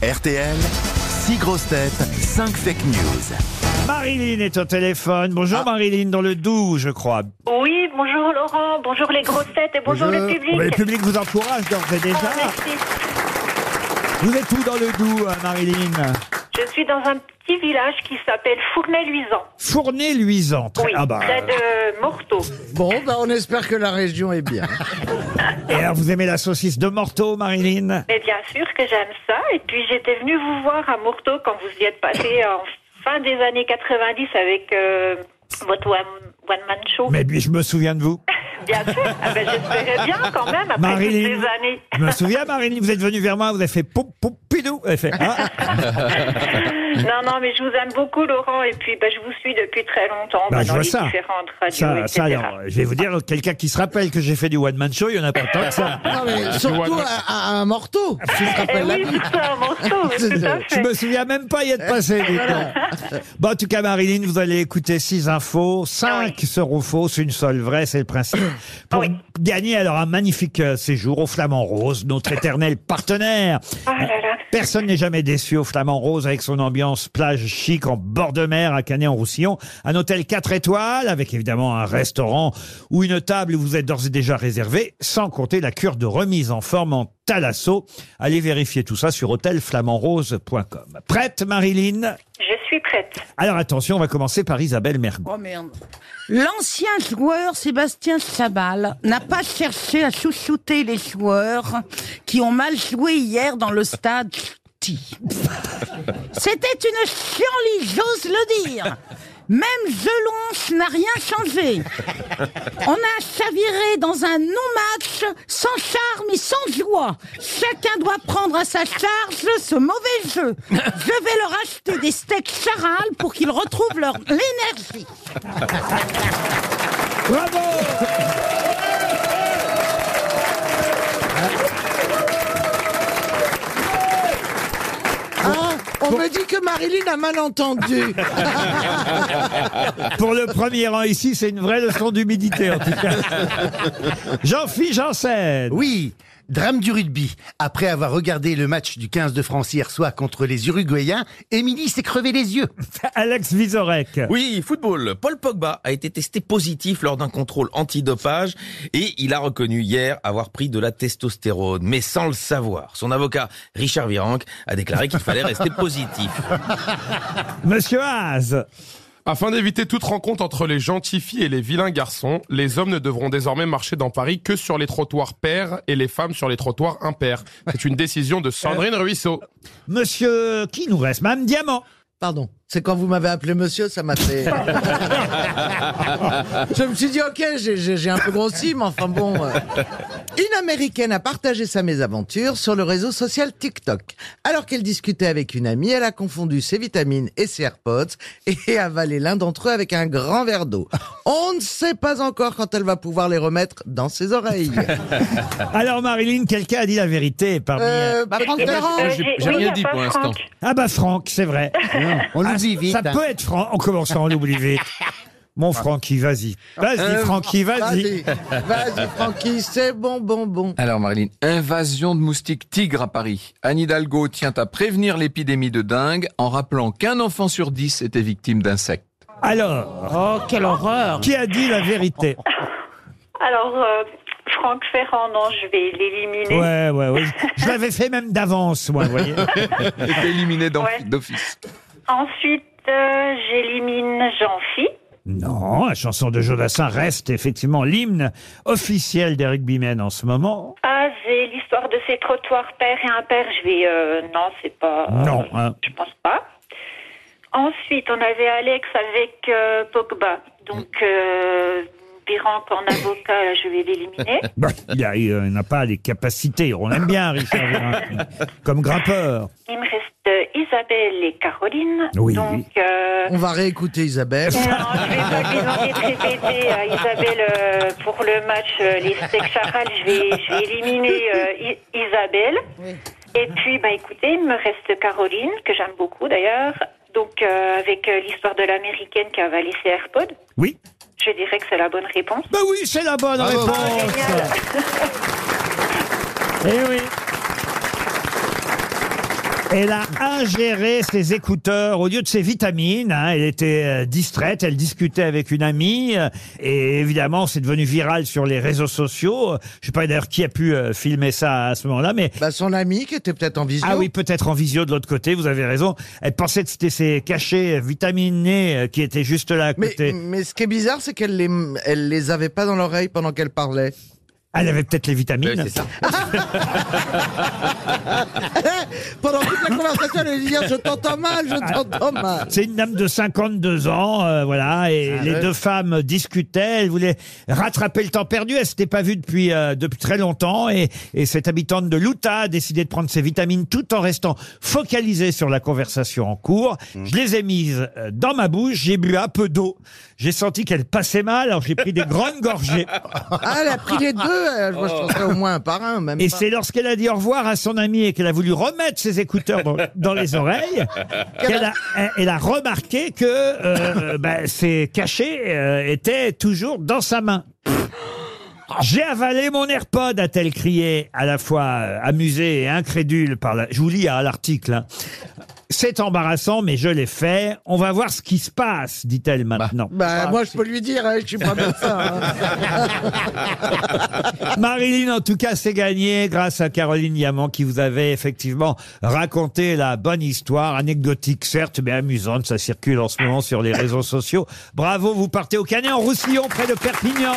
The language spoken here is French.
RTL, 6 grosses têtes, 5 fake news. Marilyn est au téléphone. Bonjour Marilyn, dans le Doubs, je crois. Oui, bonjour Laurent, bonjour les grosses têtes et bonjour, le public. Mais le public vous encourage d'ores et déjà. Oh, merci. Vous êtes où dans le Doubs, euh, Marilyn? Je suis dans un petit village qui s'appelle Fournay-Luisant. Fournay-Luisant. Très- Oui, Ah bah, près de Morteau. Bon, bah on espère que la région est bien. Et alors, vous aimez la saucisse de Morteau, Marilyn? Mais bien sûr que j'aime ça. Et puis j'étais venue vous voir à Morteau quand vous y êtes passé en fin des années 90 avec euh, votre one, man show. Mais puis, je me souviens de vous. Bien sûr. Ah ben, J'espérais bien quand même après Marilyn. toutes ces années. Je me souviens, Marilyn, vous êtes venue vers moi, vous avez fait poup, poup, pidou. Vous avez fait, ah. Non, non, mais je vous aime beaucoup, Laurent. Et puis, ben, je vous suis depuis très longtemps Bah, ben, je dans vois les ça. différentes radios, Ça, etc. ça, alors, je vais vous dire, quelqu'un qui se rappelle que j'ai fait du one-man show, il y en a pas tant que ça. Non, mais surtout à, à un morteau. Tu te Eh oui, ça, un morceau, tout à Je me souviens même pas y être passé. Bon, en tout cas, Marilyn, vous allez écouter six infos. Cinq seront fausses, une seule vraie, c'est le principe. Pour Oui. gagner alors un magnifique euh, séjour au Flamand Rose, notre éternel partenaire. Oh là là. Personne n'est jamais déçu au Flamand Rose avec son ambiance plage chic en bord de mer à Canet-en-Roussillon. Un hôtel 4 étoiles avec évidemment un restaurant ou une table où vous êtes d'ores et déjà réservé, sans compter la cure de remise en forme en talasso. Allez vérifier tout ça sur hôtelflamandrose.com. Prête, Marilyn? Suis prête. Alors attention, on va commencer par Isabelle Mergo. Oh merde. L'ancien joueur Sébastien Chabal n'a pas cherché à chouchouter les joueurs qui ont mal joué hier dans le stade. Ch'ti. C'était une chienlit, j'ose le dire. Même Gelonche n'a rien changé. On a chaviré dans un non-match sans charme et sans joie. Chacun doit prendre à sa charge ce mauvais jeu. Je vais leur acheter des steaks charal pour qu'ils retrouvent leur l'énergie. Bravo on me dit que Marilyn a mal entendu. Pour le premier rang ici, c'est une vraie leçon d'humidité en tout cas. Jean-Philippe Janssen. Oui, drame du rugby. Après avoir regardé le match du 15 de France hier soir contre les Uruguayens, Émilie s'est crevé les yeux. Alex Vizorek. Oui, football. Paul Pogba a été testé positif lors d'un contrôle antidopage et il a reconnu hier avoir pris de la testostérone, mais sans le savoir. Son avocat, Richard Virenque, a déclaré qu'il fallait rester positif. Monsieur Haas. Afin d'éviter toute rencontre entre les gentils filles et les vilains garçons, les hommes ne devront désormais marcher dans Paris que sur les trottoirs pairs et les femmes sur les trottoirs impairs. C'est une décision de Sandrine Ruisseau. Monsieur, qui nous reste Mme Diamant. Pardon. C'est quand vous m'avez appelé monsieur, ça m'a fait. Je me suis dit, ok, j'ai- j'ai j'ai un peu grossi, mais enfin bon. euh. Une américaine a partagé sa mésaventure sur le réseau social TikTok. Alors qu'elle discutait avec une amie, elle a confondu ses vitamines et ses AirPods et avalé l'un d'entre eux avec un grand verre d'eau. On ne sait pas encore quand elle va pouvoir les remettre dans ses oreilles. Alors Marilyn, quelqu'un a dit la vérité parmi... Euh, Bah, Franck Ferrand. Euh, j'ai- j'ai- j'ai oui, rien a dit pas pour l'instant. Franck. Ah bah Franck, c'est vrai. On Ah, l'oublie vite. Ça hein. peut être Franck. On commence on l'oublie vite. Mon Francky, vas-y. Vas-y, Euh, Francky, vas-y. Vas-y, vas-y, Francky, c'est bon, bon, bon. Alors Marilyn, invasion de moustiques tigres à Paris. Anne Hidalgo tient à prévenir l'épidémie de dingue en rappelant qu'un enfant sur dix était victime d'insectes. Alors, Oh, quelle horreur. qui a dit la vérité? Alors, euh, Franck Ferrand, non, je vais l'éliminer. Ouais, ouais, ouais. Je l'avais fait même d'avance, moi, vous voyez. Était éliminé Ouais. d'office. Ensuite, euh, j'élimine Jean-Phi. Non, la chanson de Jodassin reste effectivement l'hymne officiel des rugbymen en ce moment. Ah, j'ai l'histoire de ces trottoirs père et impair. Je vais... euh, non, c'est pas... Non, hein. Je pense pas. Ensuite, on avait Alex avec euh, Pogba. Donc, euh, en avocat, là, je vais l'éliminer. Bah, il a- il n'a pas les capacités. On aime bien Richard Virenque, comme grimpeur. Il me reste euh, Isabelle et Caroline. Oui. Donc, euh, On va réécouter Isabelle. non, je vais pas lui demander de répéter à Isabelle euh, pour le match euh, les steaks charal. Je vais, je vais éliminer euh, I- Isabelle. Et puis, bah écoutez, il me reste Caroline, que j'aime beaucoup d'ailleurs. Donc, euh, avec euh, l'histoire de l'américaine qui a avalé ses AirPods. Oui. Je dirais que c'est la bonne réponse. Bah oui, c'est la bonne réponse. Eh oui. Elle a ingéré ses écouteurs au lieu de ses vitamines. hein. Elle était euh, distraite, elle discutait avec une amie. euh, et évidemment, c'est devenu viral sur les réseaux sociaux. Euh, Je sais pas d'ailleurs qui a pu euh, filmer ça à ce moment-là, mais... Bah, son ami qui était peut-être en visio. Ah oui, peut-être en visio de l'autre côté, vous avez raison. Elle pensait que c'était ses cachets vitaminés euh, qui étaient juste là à Mais, côté. mais ce qui est bizarre, c'est qu'elle les, elle les avait pas dans l'oreille pendant qu'elle parlait. Elle avait peut-être les vitamines. C'est ça. pendant toute la conversation, elle allait dire Je t'entends mal, je t'entends mal. C'est une dame de 52 ans, euh, voilà, et les deux femmes discutaient. Elles voulaient rattraper le temps perdu. Elles s'étaient pas vues depuis euh, depuis très longtemps, et, et cette habitante de l'Utah a décidé de prendre ses vitamines tout en restant focalisée sur la conversation en cours. Je les ai mises euh, dans ma bouche. J'ai bu un peu d'eau. J'ai senti qu'elle passait mal, alors j'ai pris des grandes gorgées. Ah, elle a pris les deux. Euh, Moi, je pensais au moins un par un, même Et pas. c'est lorsqu'elle a dit au revoir à son amie et qu'elle a voulu remettre ses écouteurs dans, dans les oreilles qu'elle a, elle- a remarqué que euh, bah, ses cachets euh, étaient toujours dans sa main. J'ai avalé mon AirPod, a-t-elle crié, à la fois euh, amusée et incrédule par la... Je vous lis à l'article. hein. C'est embarrassant, mais je l'ai fait. On va voir ce qui se passe, dit-elle maintenant. Bah, moi, je peux lui dire, hein, je suis pas médecin. hein. Marilyn, en tout cas, c'est gagné grâce à Caroline Diamant qui vous avait effectivement raconté la bonne histoire, anecdotique certes, mais amusante. Ça circule en ce moment sur les réseaux sociaux. Bravo, vous partez au Canet en Roussillon, près de Perpignan.